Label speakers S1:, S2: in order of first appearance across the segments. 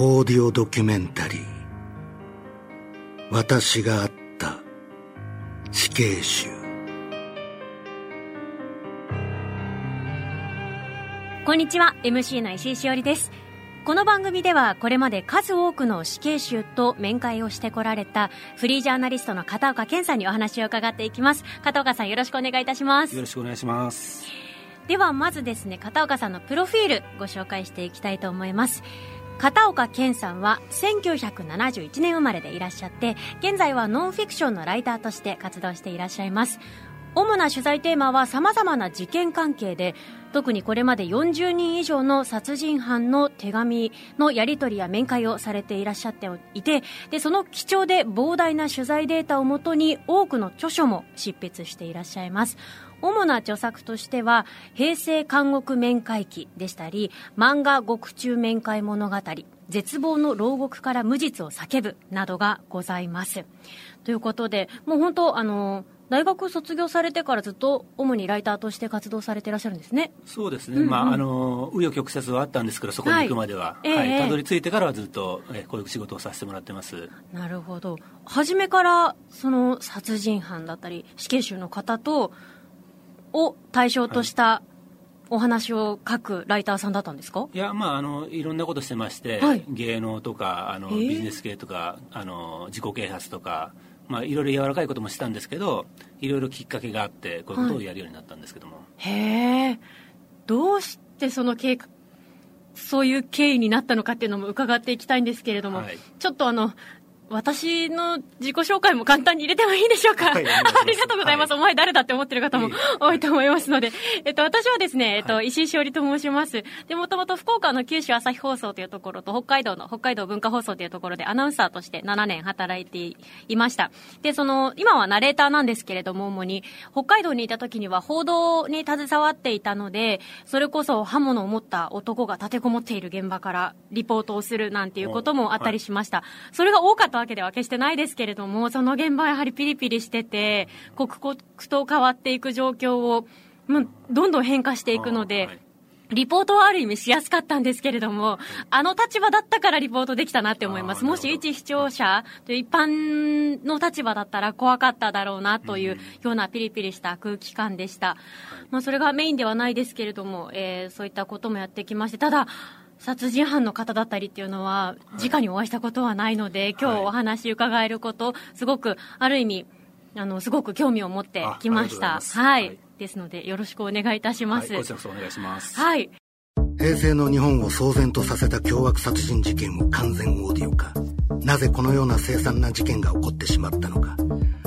S1: オーディオドキュメンタリー。私があった。死刑囚。
S2: こんにちは。MC の石井しおりです。この番組ではこれまで数多くの死刑囚と面会をしてこられたフリージャーナリストの片岡健さんにお話を伺っていきます。片岡さんよろしくお願いいたします。
S3: よろしくお願いします。
S2: ではまずですね片岡さんのプロフィールご紹介していきたいと思います片岡健さんは1971年生まれでいらっしゃって現在はノンフィクションのライターとして活動していらっしゃいます。主な取材テーマは様々な事件関係で特にこれまで40人以上の殺人犯の手紙のやり取りや面会をされていらっしゃっていてでその貴重で膨大な取材データをもとに多くの著書も執筆していらっしゃいます。主な著作としては平成監獄面会記でしたり漫画獄中面会物語絶望の牢獄から無実を叫ぶなどがございます。ということでもう本当あの大学卒業されてからずっと主にライターとして活動されていらっしゃるんですね。
S3: そうですね、うんうん、まああの紆余曲折はあったんですけどそこに行くまでは、はい。はい、たどり着いてからはずっと、えー、こういう仕事をさせてもらってます。
S2: なるほど。初めからその殺人犯だったり死刑囚の方とを対象とした、はいお話を書くライターさんだったんですか？
S3: いや、まあ、あのいろんなことしてまして、はい、芸能とかあのビジネス系とかあの自己啓発とかまあ、いろいろ柔らかいこともしたんですけどいろいろきっかけがあってこういうことをやるようになったんですけども、は
S2: い、へえ。どうしてその経過そういう経緯になったのかっていうのも伺っていきたいんですけれども、はい、ちょっとあの私の自己紹介も簡単に入れてもいいでしょうか、はい、ありがとうございます、はい、お前誰だって思ってる方も多いと思いますので、えっと、私はですね、えっと、石井しおりと申します。で、もともと福岡の九州朝日放送というところと、北海道の北海道文化放送というところでアナウンサーとして7年働いていました。で、その、今はナレーターなんですけれども、主に、北海道にいた時には報道に携わっていたので、それこそ刃物を持った男が立てこもっている現場からリポートをするなんていうこともあったりしました。それが多かったわけでは決してないですけれども、その現場はやはりピリピリしてて、刻々と変わっていく状況を、もうどんどん変化していくので、リポートはある意味しやすかったんですけれども、あの立場だったからリポートできたなって思います。もし一視聴者という一般の立場だったら怖かっただろうなというようなピリピリした空気感でした。まあそれがメインではないですけれども、えー、そういったこともやってきまして、ただ、殺人犯の方だったりっていうのは、直にお会いしたことはないので、はい、今日お話伺えること、すごく、ある意味、あの、すごく興味を持ってきました。はい、ですので、よろしくお願いいたします。はい、
S3: こちらこそお願いします。
S2: はい。
S1: 平成の日本を騒然とさせた凶悪殺人事件を完全オーディオ化。なぜこのような凄惨な事件が起こってしまったのか。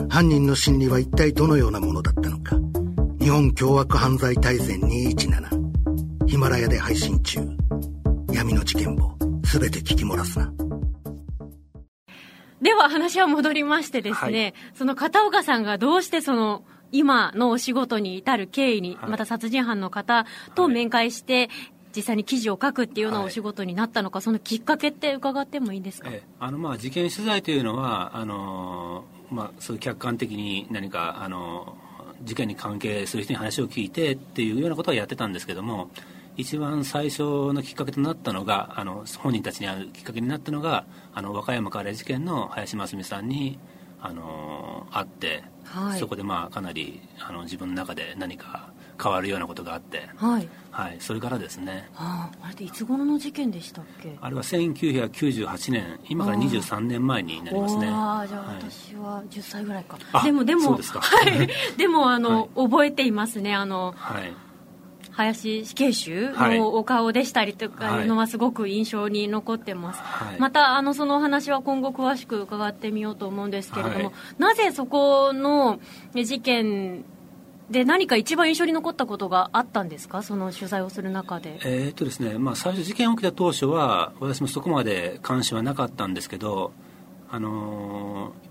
S1: 犯人の心理は一体どのようなものだったのか。日本凶悪犯罪大全217。ヒマラヤで配信中。闇の事件を全て聞き漏らすな。
S2: では話は戻りましてですね、はい、その片岡さんがどうしてその今のお仕事に至る経緯に、はい、また殺人犯の方と面会して、実際に記事を書くっていうようなお仕事になったのか、はい、そのきっかけって伺ってもいいですか、え
S3: あのまあ事件取材というのはあの、まあ、そういう客観的に何かあの事件に関係する人に話を聞いてっていうようなことはやってたんですけども一番最初のきっかけとなったのがあの本人たちに会うきっかけになったのがあの和歌山カレー事件の林真澄さんにあの会って、はい、そこでまあかなりあの自分の中で何か変わるようなことがあって、はい、はい、それからですね、
S2: はあ、あれっていつ頃の事件でしたっけ？
S3: あれは1998年今から23年前になりますね。
S2: ああじゃあ私は10歳ぐらいか、はい、でもでも
S3: で
S2: はい。でもあの、はい、覚えていますね。あの、はい林死刑囚のお顔でしたりとかいうのはすごく印象に残ってます、はい、またあのそのお話は今後詳しく伺ってみようと思うんですけれども、はい、なぜそこの事件で何か一番印象に残ったことがあったんですか、その取材をする中で。
S3: えー、っとですね、まあ、最初、事件起きた当初は、私もそこまで関心はなかったんですけど、あのー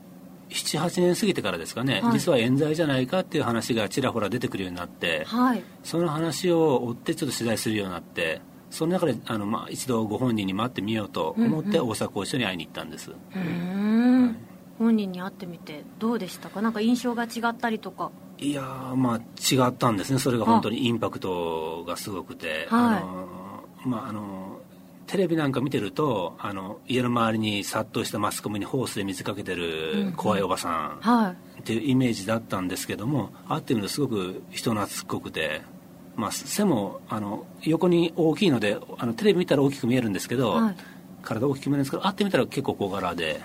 S3: 78年過ぎてからですかね、はい、実は冤罪じゃないかっていう話がちらほら出てくるようになって、はい、その話を追ってちょっと取材するようになってその中であの、まあ、一度ご本人に会ってみようと思って大阪拘置所に会いに行ったんです、
S2: うん、はい、本人に会ってみてどうでしたか？なんか印象が違ったりとか？
S3: いやまあ違ったんですね。それが本当にインパクトがすごくて、あのまああのテレビなんか見てるとあの家の周りに殺到したマスコミにホースで水かけてる怖いおばさんっていうイメージだったんですけども、会ってみるとすごく人懐っこくて、まあ、背もあの横に大きいのであのテレビ見たら大きく見えるんですけど、はい、体大きく見えるんですけど会ってみたら結構小柄で。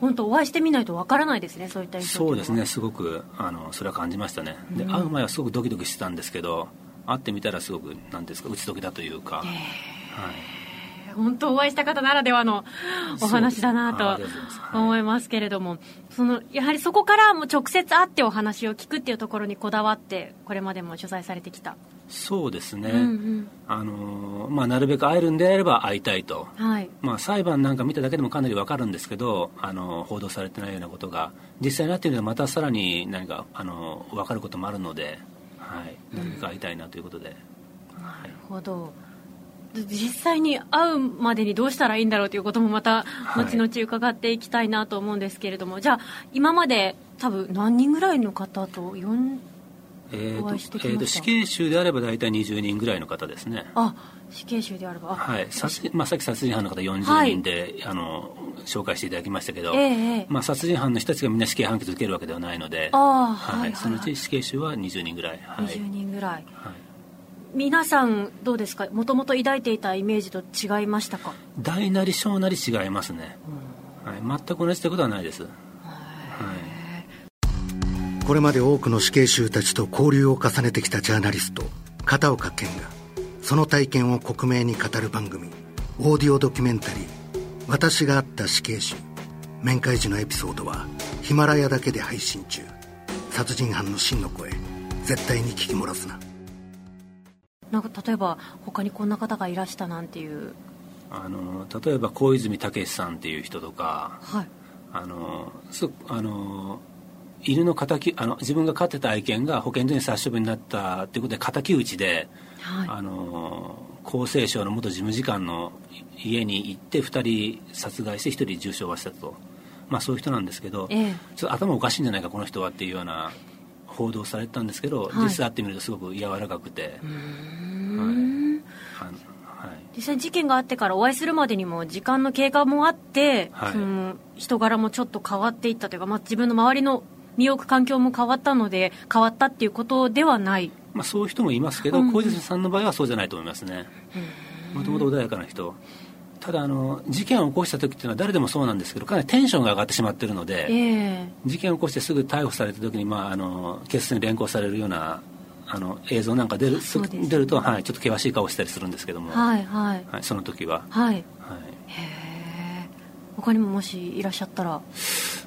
S2: 本当、お会いしてみないとわからないですねそういった
S3: そうですねすごくあのそれは感じましたね。で会う前はすごくドキドキしてたんですけど会ってみたらすごく何ですか打ち解けたというか、はい、
S2: 本当お会いした方ならではのお話だなと思いますけれども、そのやはりそこからも直接会ってお話を聞くっていうところにこだわってこれまでも取材されてきた。
S3: そうですね、うんうん、あのまあ、なるべく会えるんであれば会いたいと、はい。まあ、裁判なんか見ただけでもかなり分かるんですけどあの報道されてないようなことが実際になっているのはまたさらに何かあの分かることもあるので、はい、なるべく会いたいなということで。
S2: うん、なるほど実際に会うまでにどうしたらいいんだろうということもまた後々伺っていきたいなと思うんですけれども、はい、じゃあ今まで多分何人ぐらいの方と4
S3: えーとえーと、死刑囚であれば大体20人ぐらいの方ですね。
S2: あ死刑囚であれば。
S3: はい。さ,、まあ、さっき殺人犯の方40人で、はい、あの紹介していただきましたけど、えー、まあ、殺人犯の人たちがみんな死刑判決受けるわけではないので、はい、はい、そのうち死刑囚は20人ぐらい、
S2: はい、20人ぐらい、はい皆さんどうですか？もともと抱いていたイメージと違いましたか？
S3: 大なり小なり違いますね、うん、はい、全く同じということはないです、はい、
S1: これまで多くの死刑囚たちと交流を重ねてきたジャーナリスト片岡健がその体験を克明に語る番組オーディオドキュメンタリー「私があった死刑囚」面会時のエピソードはヒマラヤだけで配信中。殺人犯の真の声絶対に聞き漏らすな
S2: なんか例えば他にこんな方がいらしたなんていう。
S3: あの例えば小泉武さんっていう人とか、はい、あのすあの犬の敵あの自分が飼ってた愛犬が保健所に殺処分になったということで敵討ちで、はい、あの厚生省の元事務次官の家に行って2人殺害して1人重傷はしたと、まあ、そういう人なんですけど、ええ、ちょっと頭おかしいんじゃないかこの人はっていうような報道されたんですけど、はい、実際会ってみるとすごく柔らかくて。
S2: 実際事件があってからお会いするまでにも時間の経過もあって、はい、その人柄もちょっと変わっていったというか、まあ、自分の周りの身を置く環境も変わったので変わったっていうことではない、
S3: まあ、そういう人もいますけど、うん、小泉さんの場合はそうじゃないと思いますね。もともと穏やかな人ただあの事件を起こした時っていうのは誰でもそうなんですけどかなりテンションが上がってしまってるので、えー、事件を起こしてすぐ逮捕された時に、まあ、あの警察に連行されるようなあの映像なんか出る出ると、はい、ちょっと険しい顔したりするんですけども、はいはい。はい、その時は。はい、はい、へ
S2: え。他にももしいらっしゃったら？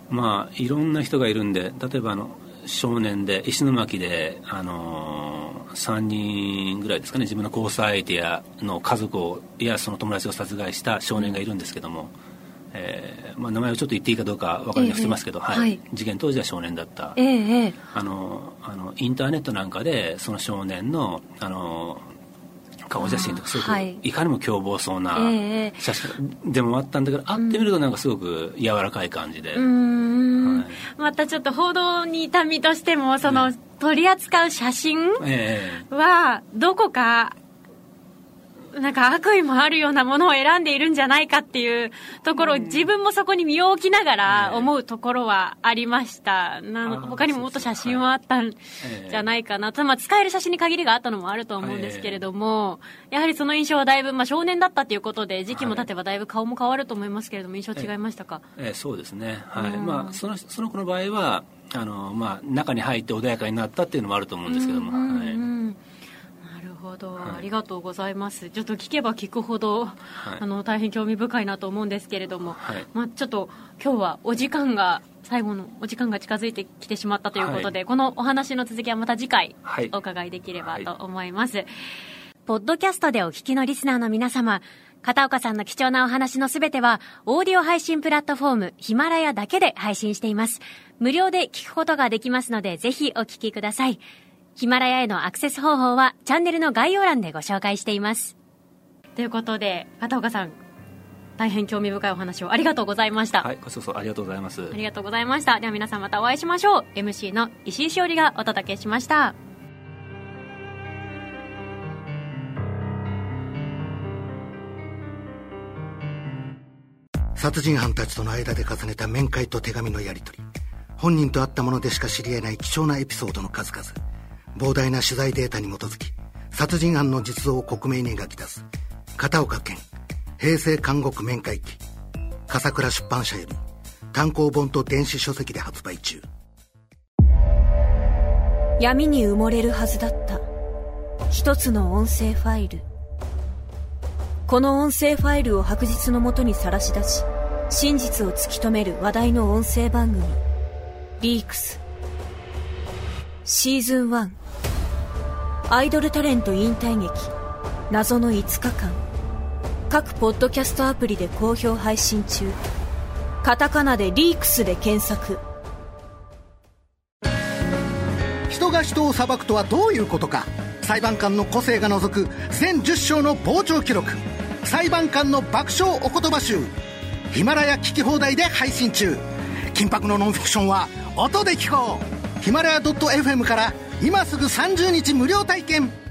S3: まあいろんな人がいるんで例えばあの少年で石巻で、あのー、3人ぐらいですかね。自分の交際相手やの家族をやその友達を殺害した少年がいるんですけども、えーまあ、名前をちょっと言っていいかどうか分かりなくてますけど、えー、はい、事件当時は少年だった、えー、あのあのインターネットなんかでその少年のあの顔写真とかすごく、はい、いかにも凶暴そうな写真でもあったんだけど、会ってみるとなんかすごく柔らかい感じで、はい、
S2: またちょっと報道にいた身としてもその、取り扱う写真はどこかなんか悪意もあるようなものを選んでいるんじゃないかっていうところを自分もそこに身を置きながら思うところはありました。なの他にももっと写真はあったんじゃないかな。まあ、使える写真に限りがあったのもあると思うんですけれども、やはりその印象はだいぶ、まあ、少年だったということで、時期も経てばだいぶ顔も変わると思いますけれども、印象違いましたか、
S3: ええそうですね。はい。まあ、その、その子の場合は、あの、まあ、中に入って穏やかになったっていうのもあると思うんですけども、はい。
S2: ほど、はい、ありがとうございます。ちょっと聞けば聞くほど、はい、あの大変興味深いなと思うんですけれども、はい、まあ、ちょっと今日はお時間が最後のお時間が近づいてきてしまったということで、このお話の続きはまた次回お伺いできればと思います、ポッドキャストでお聞きのリスナーの皆様片岡さんの貴重なお話のすべては、オーディオ配信プラットフォーム、ヒマラヤだけで配信しています。無料で聞くことができますので、ぜひお聞きください。ヒマラヤへのアクセス方法はチャンネルの概要欄でご紹介しています。ということで、片岡さん、大変興味深いお話をありがとうございました。
S3: はい、こそそありがとうございます。
S2: ありがとうございました。では皆さんまたお会いしましょう。MC の石井しおりがお届けしました。
S1: 殺人犯たちとの間で重ねた面会と手紙のやり取り本人と会ったものでしか知り得ない貴重なエピソードの数々膨大な取材データに基づき殺人犯の実像を克明に描き出す片岡健平成監獄面会記笠倉出版社より単行本と電子書籍で発売中。
S4: 闇に埋もれるはずだった一つの音声ファイル。この音声ファイルを白日のもとにさらし出し真実を突き止める話題の音声番組リークス。シーズン1アイドルタレント引退劇謎の5日間。各ポッドキャストアプリで好評配信中。カタカナでリークスで検索。
S1: 人が人を裁くとはどういうことか。裁判官の個性が除く全10章の傍聴記録。裁判官の爆笑お言葉集。ヒマラヤ聞き放題で配信中。緊迫のノンフィクションは音で聞こう。ヒマラヤ .fm から今すぐ30日無料体験。